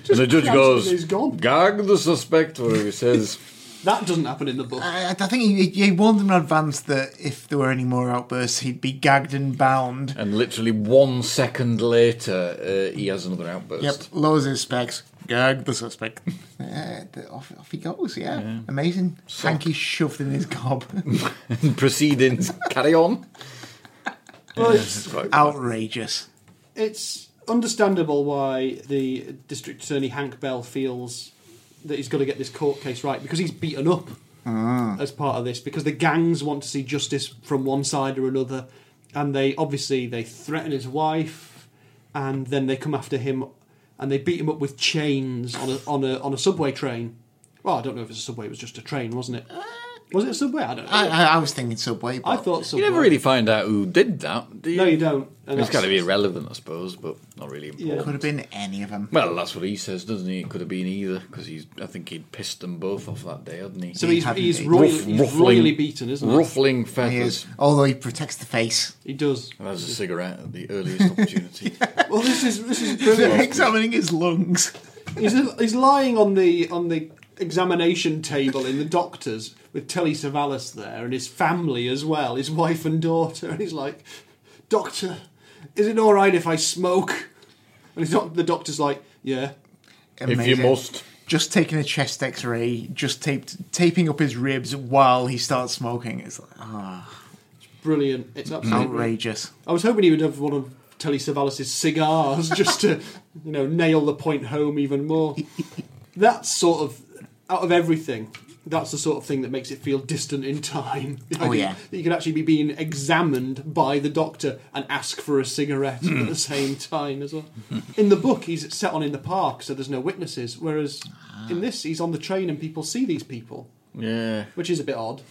Just and the judge grabs him and He's goes, gone. "Gag the suspect," or he says, That doesn't happen in the book. I, I think he, he warned them in advance that if there were any more outbursts, he'd be gagged and bound. and literally one second later, uh, he has another outburst. Yep, lowers his specs, gag the suspect. Uh, the- off, off he goes, yeah. Amazing. Hanky shoved in his gob. Proceedings carry on. Well, it's, Outrageous. it's understandable why the district attorney Hank Bell feels that he's got to get this court case right because he's beaten up ah. as part of this because the gangs want to see justice from one side or another and they obviously they threaten his wife and then they come after him and they beat him up with chains on a on a on a subway train. Well I don't know if it's a subway it was just a train wasn't it ah. Was it subway I don't know I, I, I, I was thinking Subway, but I thought Subway. You subway never really find out who did that, do you? no you don't and It's that's- got to be irrelevant, I suppose, but not really important. Yeah. could have been any of them. Well, that's what he says, doesn't he? It could have been either, because he's. I think he'd pissed them both off that day, hadn't he? so He he's, he's, he? royally, Ruff- he's ruffling- royally beaten isn't he Ruffling He feathers. is, although he protects the face. he does And has a cigarette at the earliest opportunity. Well, this is this is brilliant. Examining his lungs. he's, he's lying on the on the examination table in the doctor's with Telly Savalas there and his family as well, his wife and daughter, and he's like, "Doctor, is it all right if I smoke?" And he's not, the doctor's like, "Yeah." if you must. Just taking a chest X-ray, just taped, taping up his ribs while he starts smoking. It's like, ah, it's Brilliant. It's absolutely outrageous. I was hoping he would have one of Telly Savalas' cigars just to, you know, nail the point home even more. That's sort of out of everything. That's the sort of thing that makes it feel distant in time. The Oh, yeah. that you could actually be being examined by the doctor and ask for a cigarette at the mm. same time as well. In the book, he's set on in the park, so there's no witnesses. Whereas ah. in this, he's on the train and people see these people, Yeah. which is a bit odd.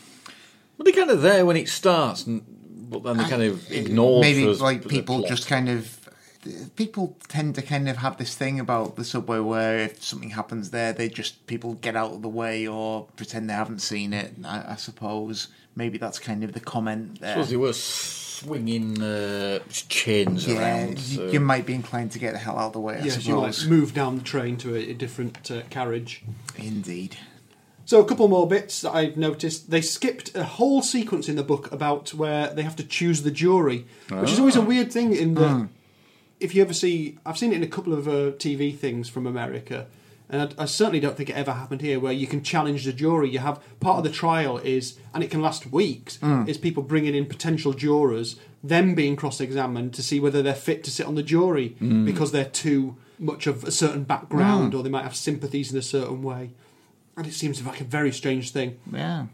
But they're kind of there when it starts, and, but then they ah, kind of ignore Maybe for, like for the people plot. just kind of people tend to kind of have this thing about the subway where if something happens there, they just people get out of the way or pretend they haven't seen it. I, I suppose maybe that's kind of the comment I there. suppose they were swinging uh, chains Yeah, around. you, So. you might be inclined to get the hell out of the way. I yes, you might move down the train to a, a different uh, carriage. Indeed. So a couple more bits that I've noticed. They skipped a whole sequence in the book about where they have to choose the jury, which is always a weird thing. In the if you ever see, I've seen it in a couple of uh, TV things from America, and I, I certainly don't think it ever happened here, where you can challenge the jury. You have part of the trial is, and it can last weeks, mm. is people bringing in potential jurors, them being cross-examined to see whether they're fit to sit on the jury mm. because they're too much of a certain background mm. or they might have sympathies in a certain way. And it seems like a very strange thing. Yeah.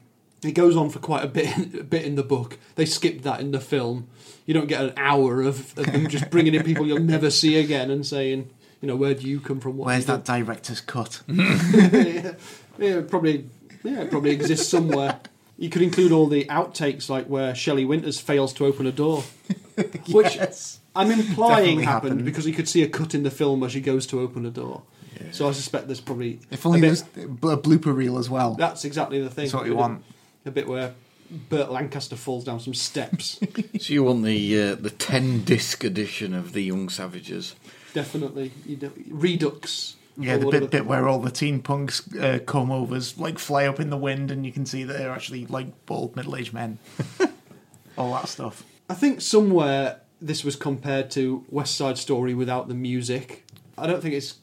It goes on for quite a bit, a bit in the book. They skipped that in the film. You don't get an hour of, of them just bringing in people you'll never see again and saying, you know, where do you come from? What Where's that director's cut? do?" yeah, yeah, probably, yeah, it probably exists somewhere. You could include all the outtakes, like where Shelley Winters fails to open a door, which Yes. I'm implying Definitely happened, happened. because you could see a cut in the film where she goes to open a door. So I suspect there's probably If a bit- there's a blooper reel as well. That's exactly the thing. That's what you want. A bit where Burt Lancaster falls down some steps. So you want the uh, the ten disc edition of the Young Savages? Definitely. You know, Redux. Yeah, the bit, bit where all the teen punks uh, comb overs like fly up in the wind, and you can see that they're actually like bald middle-aged men. all that stuff. I think somewhere this was compared to West Side Story without the music. I don't think it's.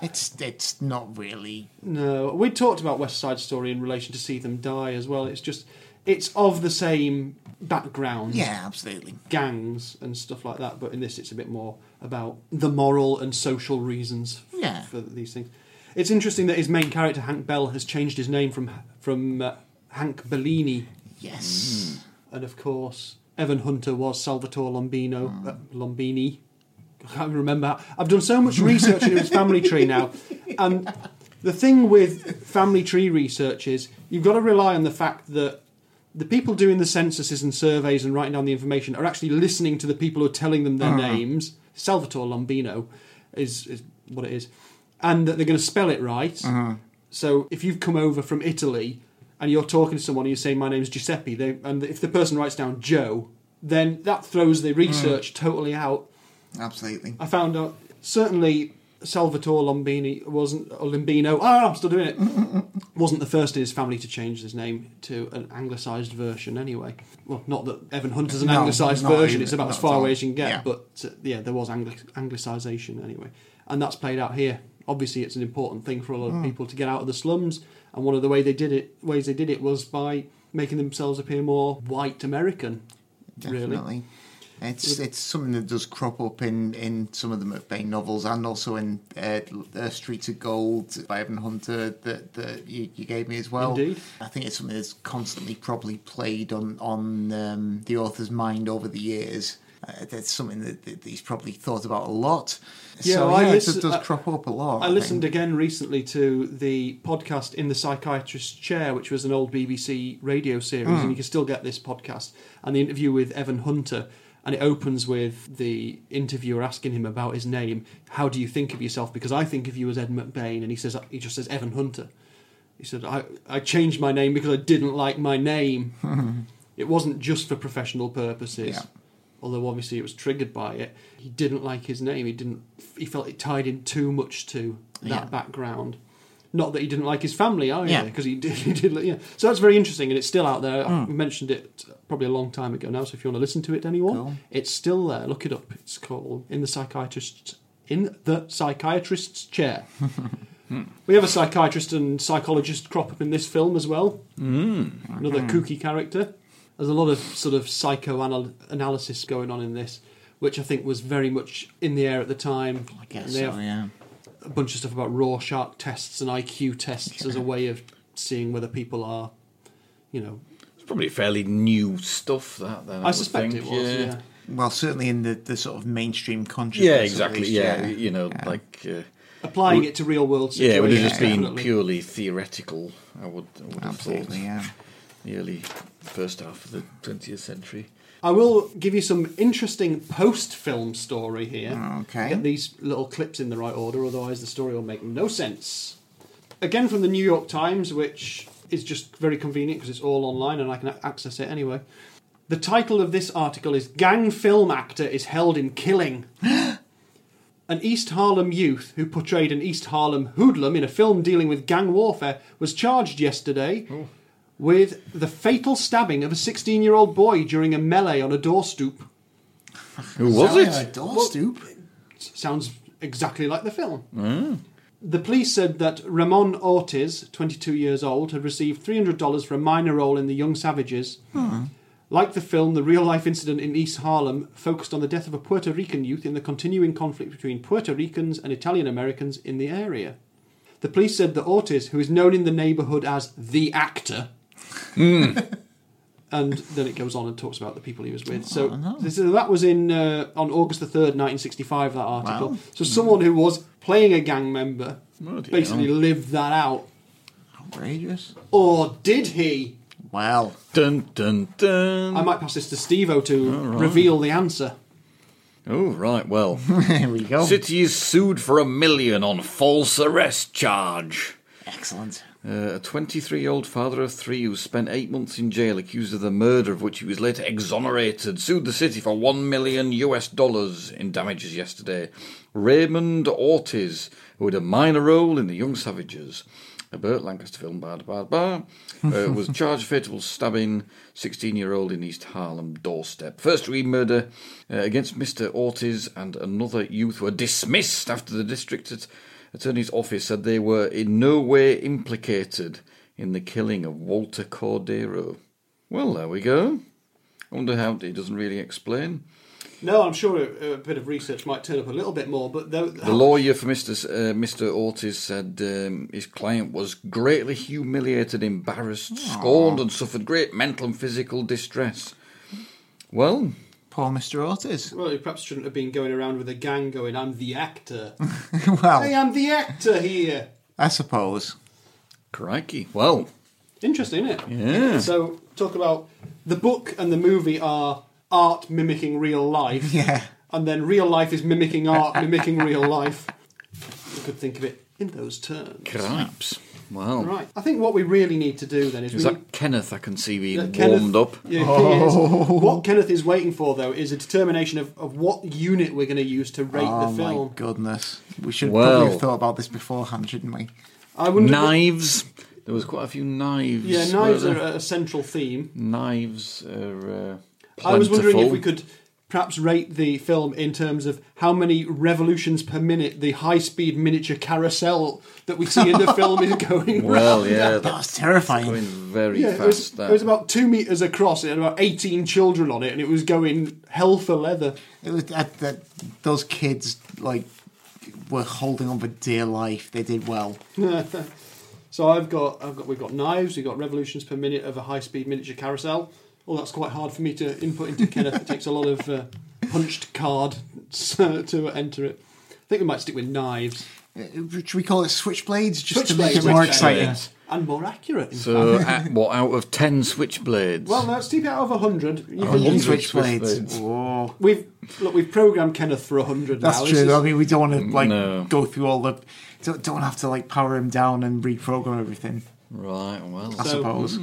It's it's not really. No. We talked about West Side Story in relation to See Them Die as well. It's just. It's of the same background. Yeah, absolutely. gangs and stuff like that, but in this it's a bit more about the moral and social reasons f- Yeah. for these things. It's interesting that his main character Hank Bell has changed his name from from uh, Hank Bellini, Yes. and of course Evan Hunter was Salvatore Lombino uh, Lombini. I can't remember. I've done so much research into his family tree now, and the thing with family tree research is you've got to rely on the fact that the people doing the censuses and surveys and writing down the information are actually listening to the people who are telling them their ah. names. Salvatore Lombino is, is what it is, and that they're going to spell it right. Uh-huh. So if you've come over from Italy and you're talking to someone and you say my name's Giuseppe, they, and if the person writes down Joe, then that throws the research mm. totally out. Absolutely. I found out certainly Salvatore Lombini wasn't or Limbino. Oh, I'm still doing it. wasn't the first in his family to change his name to an anglicised version. Anyway, well, not that Evan Hunter's an No, anglicised version. It's about not as far away as you can get. Yeah. But uh, yeah, there was Angli- anglicisation anyway, and that's played out here. Obviously, it's an important thing for a lot of people to get out of the slums, and one of the way they did it, ways they did it, was by making themselves appear more white American. Really. It's it's something that does crop up in, in some of the McBain novels and also in uh, uh, Streets of Gold by Evan Hunter that, that you, you gave me as well. Indeed. I think it's something that's constantly probably played on on um, the author's mind over the years. Uh, that's something that, that he's probably thought about a lot. Yeah, so well, I listen- it does I- crop up a lot. I listened think. again recently to the podcast in the psychiatrist's chair, which was an old BBC radio series, and you can still get this podcast and the interview with Evan Hunter. And it opens with the interviewer asking him about his name. How do you think of yourself? Because I think of you as Ed McBain, and he says he just says Evan Hunter. He said I I changed my name because I didn't like my name. it wasn't just for professional purposes. Yeah. Although obviously it was triggered by it, he didn't like his name. He didn't. He felt it tied in too much to that Yeah. background. Not that he didn't like his family either, Yeah. because he did. He did. Yeah. So that's very interesting, and it's still out there. Hmm. I mentioned it probably a long time ago now. So if you want to listen to it, anyone, Cool. it's still there. Look it up. It's called "In the Psychiatrist's In the Psychiatrist's Chair." We have a psychiatrist and psychologist crop up in this film as well. Mm. Another kooky character. There's a lot of sort of psychoanalysis going on in this, which I think was very much in the air at the time. I guess they so, have yeah. A bunch of stuff about Rorschach tests and IQ tests as a way of seeing whether people are, you know. It's probably fairly new stuff. That then, I, I, suspect think. it was. Yeah. Well, certainly in the, the sort of mainstream consciousness. Yeah, exactly. least, Yeah, you know, Yeah. like uh, Applying it to real world yeah, it would have just been definitely. purely theoretical. I would, I would have thought. Absolutely, yeah. The early first half of the twentieth century. I will give you some interesting post-film story here. Okay. Get these little clips in the right order, otherwise the story will make no sense. Again from the New York Times, which is just very convenient because it's all online and I can access it anyway. The title of this article is "Gang Film Actor is Held in Killing." An East Harlem youth who portrayed an East Harlem hoodlum in a film dealing with gang warfare was charged yesterday with the fatal stabbing of a 16 year old boy during a melee on a door stoop. Who was Sorry, a it? door stoop. Sounds exactly like the film. Mm. The police said that Ramon Ortiz, 22 years old, had received $300 for a minor role in The Young Savages. Hmm. Like the film, the real life incident in East Harlem focused on the death of a Puerto Rican youth in the continuing conflict between Puerto Ricans and Italian Americans in the area. The police said that Ortiz, who is known in the neighbourhood as the actor, and then it goes on and talks about the people he was with. So, this, that was in uh, on August the third, nineteen sixty-five. That article. Wow. So someone who was playing a gang member Bloody basically hell. lived that out, Outrageous. or did he? Well, Dun dun dun. I might pass this to Steve-O to reveal the answer. Oh right, well. here we go. City is sued for a million on false arrest charge. Excellent. Uh, a 23 year old father of three who spent eight months in jail accused of the murder of which he was later exonerated sued the city for one million US dollars in damages yesterday. Raymond Ortiz, who had a minor role in The Young Savages, a Burt Lancaster film, blah, blah, blah, uh, was charged with fatal stabbing 16 year old in East Harlem doorstep. First degree murder uh, against Mr. Ortiz and another youth were dismissed after the district at- attorney's office said they were in no way implicated in the killing of Walter Cordero. Well, there we go. I wonder how it doesn't really explain. No, I'm sure a, a bit of research might turn up a little bit more, but the, The lawyer for Mr. S- Uh, Mr. Ortiz said um, his client was greatly humiliated, embarrassed, scorned, and suffered great mental and physical distress. Well, Poor Mr. Ortiz. well, he perhaps shouldn't have been going around with a gang going, "I'm the actor." well, hey, I'm the actor here. I suppose. crikey. Well, Interesting, isn't it? Yeah. So, talk about the book and the movie are art mimicking real life. Yeah. And then real life is mimicking art, mimicking real life. You could think of it in those terms. cripes. Well, Right. I think what we really need to do then is, is we that Kenneth I can see being Yeah, Kenneth- warmed up? Yeah, he is. What Kenneth is waiting for, though, is a determination of, of what unit we're going to use to rate Oh the my film. goodness. We should Well. probably have thought about this beforehand, shouldn't we? I wouldn't. Knives. There was quite a few knives. Yeah, knives are a central theme. Knives are. Uh, I was wondering if we could perhaps rate the film in terms of how many revolutions per minute the high-speed miniature carousel that we see in the film is going. Well, round. yeah, That that's was terrifying. going very Yeah, it fast. was, it was about two meters across. It had about eighteen children on it, and it was going hell for leather. It was that, that those kids like were holding on for dear life. They did well. So I've got, I've got, we've got knives. We've got revolutions per minute of a high-speed miniature carousel. Well, that's quite hard for me to input into Kenneth. It takes a lot of uh, punched card to enter it. I think we might stick with knives. Uh, Should we call it switchblades just to make it more exciting? Yeah. and more accurate. In so, at, what out of ten switchblades? Well, no, Steve, out of hundred, you can hundred use switchblades. switchblades. We've look, we've programmed Kenneth for hundred. That's now. true. Is- I mean, we don't want to like No. go through all the. Don't, don't have to like power him down and reprogram everything. right. Well, I So- suppose.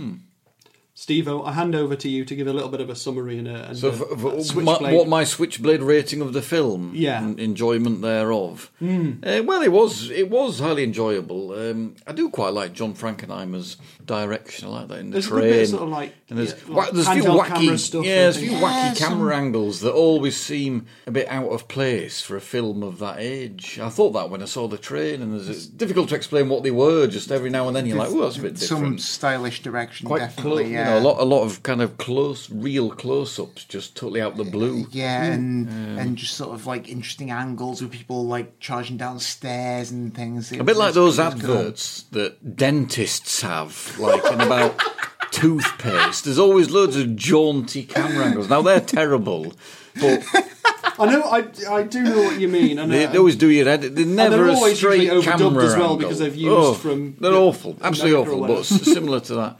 Steve, I hand over to you to give a little bit of a summary and a, and So, a for, for my, what my switchblade rating of the film? Yeah. and enjoyment thereof. Hmm. Uh, well, it was it was highly enjoyable. Um, I do quite like John Frankenheimer's direction. I like that in the There's a train. bit sort of like, and there's, yeah, like there's a few handheld camera wacky, stuff yeah, there's a few things. wacky some- camera angles that always seem a bit out of place for a film of that age. I thought that when I saw the train, and there's, it's difficult to explain what they were. Just every now and then, you're like, "Oh, that's a bit different." Some stylish direction, Quite definitely. close, yeah. You know, a lot, a lot of kind of close, real close-ups, just totally out the blue. Yeah, and and just sort of like interesting angles with people like charging down stairs and things. It A bit like those it was cool. adverts that dentists have, like in about toothpaste. There's always loads of jaunty camera angles. Now they're terrible, but I know, I, I do know what you mean. And, they, uh, they always do your edit. They're never they're a always straight usually overdubbed camera as well angle. because they've used Oh, from They're the- awful, absolutely awful, but similar to that.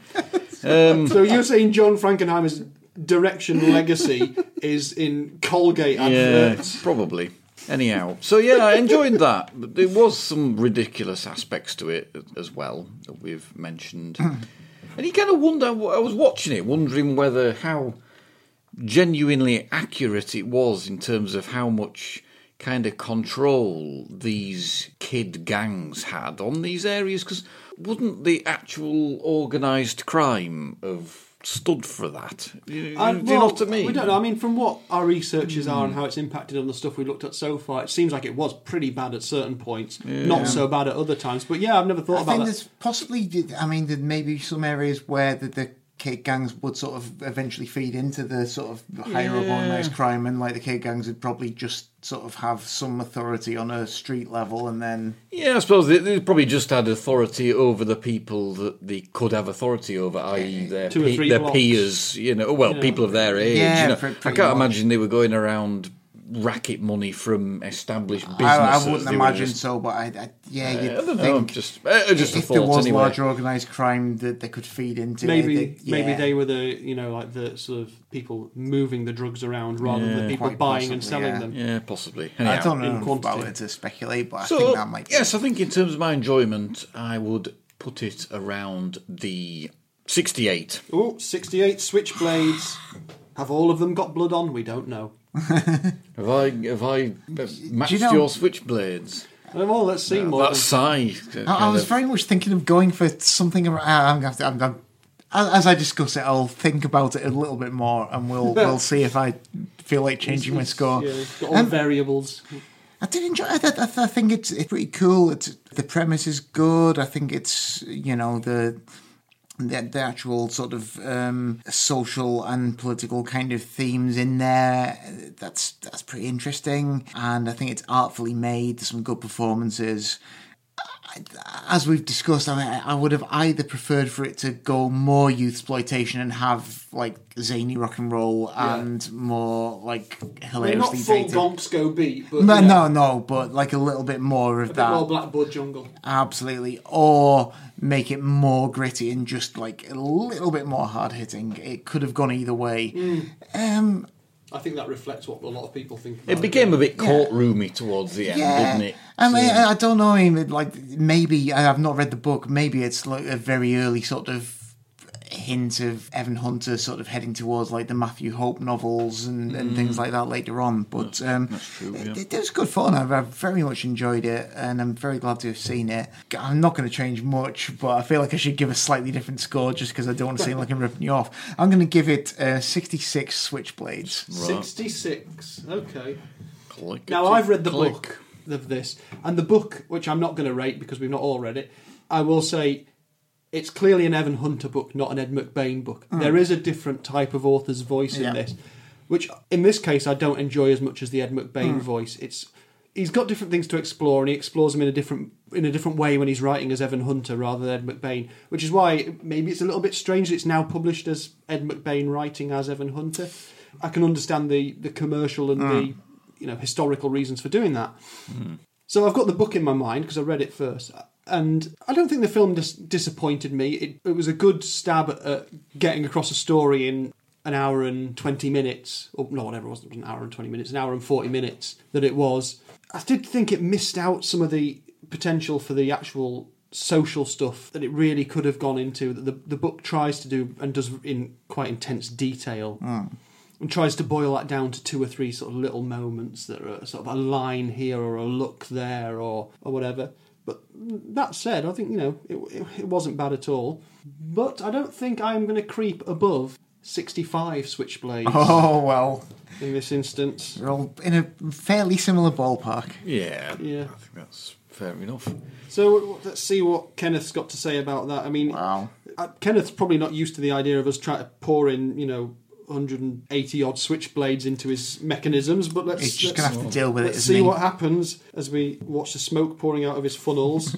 Um, so you're saying John Frankenheimer's direction legacy is in Colgate Yeah, adverts? probably. Anyhow, so yeah, I enjoyed that. But There was some ridiculous aspects to it as well that we've mentioned, and you kind of wonder. I was watching it, wondering whether how genuinely accurate it was in terms of how much kind of control these kid gangs had on these areas? Because wouldn't the actual organised crime have stood for that? You, Uh, do you know well, what I mean? We don't know. I mean, from what our researches are and how it's impacted on the stuff we looked at so far, it seems like it was pretty bad at certain points, not so bad at other times. But yeah, I've never thought I about think that. there's possibly, I mean, there may be some areas where the, the kid gangs would sort of eventually feed into the sort of higher up organised crime, and like the kid gangs would probably just sort of have some authority on a street level, and then Yeah, I suppose they, they probably just had authority over the people that they could have authority over, i.e., their, Two or pe- three their blocks. peers. You know, well, Yeah. people of their age. Yeah, you know. I can't much. imagine they were going around racket money from established businesses. I, I wouldn't imagine just- so. But I, I yeah, I you'd don't know. think Just, uh, just a if there was anyway. large organised crime that they could feed into, maybe they- yeah. maybe they were the you know like the sort of people moving the drugs around rather than Yeah. the people Quite buying and selling yeah. them. Yeah, possibly. I don't know quantity. about it to speculate, but I So, think that might. Be. yes, I think in terms of my enjoyment, I would put it around the 68. Oh, 68 switchblades. Have all of them got blood on? We don't know. Have I have I uh, matched know- your switchblades? Well, let's see more. That sigh. I, I was very much thinking of going for something. Around, I'm gonna have to, I'm, I'm, as as I discuss it, I'll think about it a little bit more, and we'll we'll see if I feel like changing my score. Yeah, it's got all Um, the variables. I did enjoy it. I, I, I think it's it's pretty cool. It's the premise is good. I think it's you know the the, the actual sort of um, social and political kind of themes in there. That's that's pretty interesting, and I think it's artfully made. There's some good performances. As we've discussed, I, mean, I would have either preferred for it to go more youth exploitation and have like zany rock and roll and more like I mean, not full dated. go beat, but No, know, no, no, but like a little bit more of a that. more Blackboard Jungle. Absolutely. Or make it more gritty and just like a little bit more hard hitting. It could have gone either way. Hmm. Um, I think that reflects what a lot of people think. About It became a bit Yeah. courtroomy towards the end, yeah. didn't it? I mean, I I don't know. I mean, like maybe I have not read the book. Maybe it's like a very early sort of hint of Evan Hunter sort of heading towards like the Matthew Hope novels and, and things like that later on. But um, Mm. that's true, it, yeah. it was good fun. I've, I've very much enjoyed it, and I'm very glad to have seen it. I'm not going to change much, but I feel like I should give a slightly different score just because I don't want to seem like I'm ripping you off. I'm going to give it uh, 66 Switchblades. 66. Okay. Click Now I've read the click. book of this, and the book, which I'm not going to rate because we've not all read it, I will say it's clearly an Evan Hunter book, not an Ed McBain book. Hmm. There is a different type of author's voice in Yeah. this, which in this case I don't enjoy as much as the Ed McBain hmm. voice. It's he's got different things to explore, and he explores them in a different in a different way when he's writing as Evan Hunter rather than Ed McBain, which is why maybe it's a little bit strange that it's now published as Ed McBain writing as Evan Hunter. I can understand the the commercial and the hmm. you know historical reasons for doing that. So I've got the book in my mind because I read it first, and I don't think the film dis- disappointed me. It, it was a good stab at, at getting across a story in an hour and twenty minutes, or no, whatever it was. It was an hour and twenty minutes, an hour and forty minutes that it was. I did think it missed out some of the potential for the actual social stuff that it really could have gone into that the, the book tries to do and does in quite intense detail hmm. and tries to boil that down to two or three sort of little moments that are sort of a line here or a look there or or whatever. But that said, I think you know it, it, it wasn't bad at all. But I don't think I'm going to creep above 65 switchblades Oh, well. in this instance. We're all in a fairly similar ballpark. Yeah, Yeah. I think that's fair enough. So let's see what Kenneth's got to say about that. I mean, Wow. uh, Kenneth's probably not used to the idea of us trying to pour in, you know, 180 odd switchblades into his mechanisms. But let's, He's just let's- to have to deal with it, Let's isn't see he? what happens as we watch the smoke pouring out of his funnels.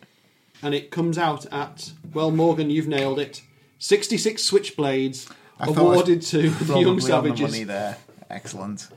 and it comes out at, well, Morgan, you've nailed it 66 switchblades I thought I was awarded to the Probably Young on the Savages. money there. Excellent.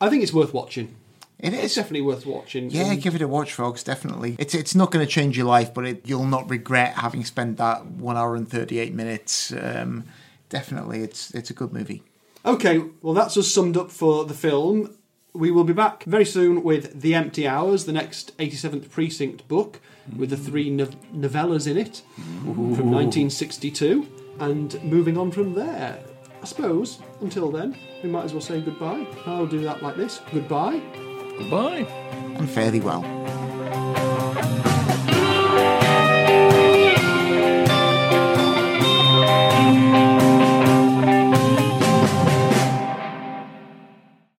I think it's worth watching. It It's is. definitely worth watching. Yeah, give it a watch, folks. Definitely. It's it's not going to change your life, but it, you'll not regret having spent that one hour and thirty eight minutes. Um, definitely, it's it's a good movie. Okay, well, that's us summed up for the film. We will be back very soon with The Empty Hours, the next 87th Precinct book, with the three no- novellas in it from 1962, and moving on from there. I suppose, until then, we might as well say goodbye. I'll do that like this goodbye. Goodbye. And fairly well.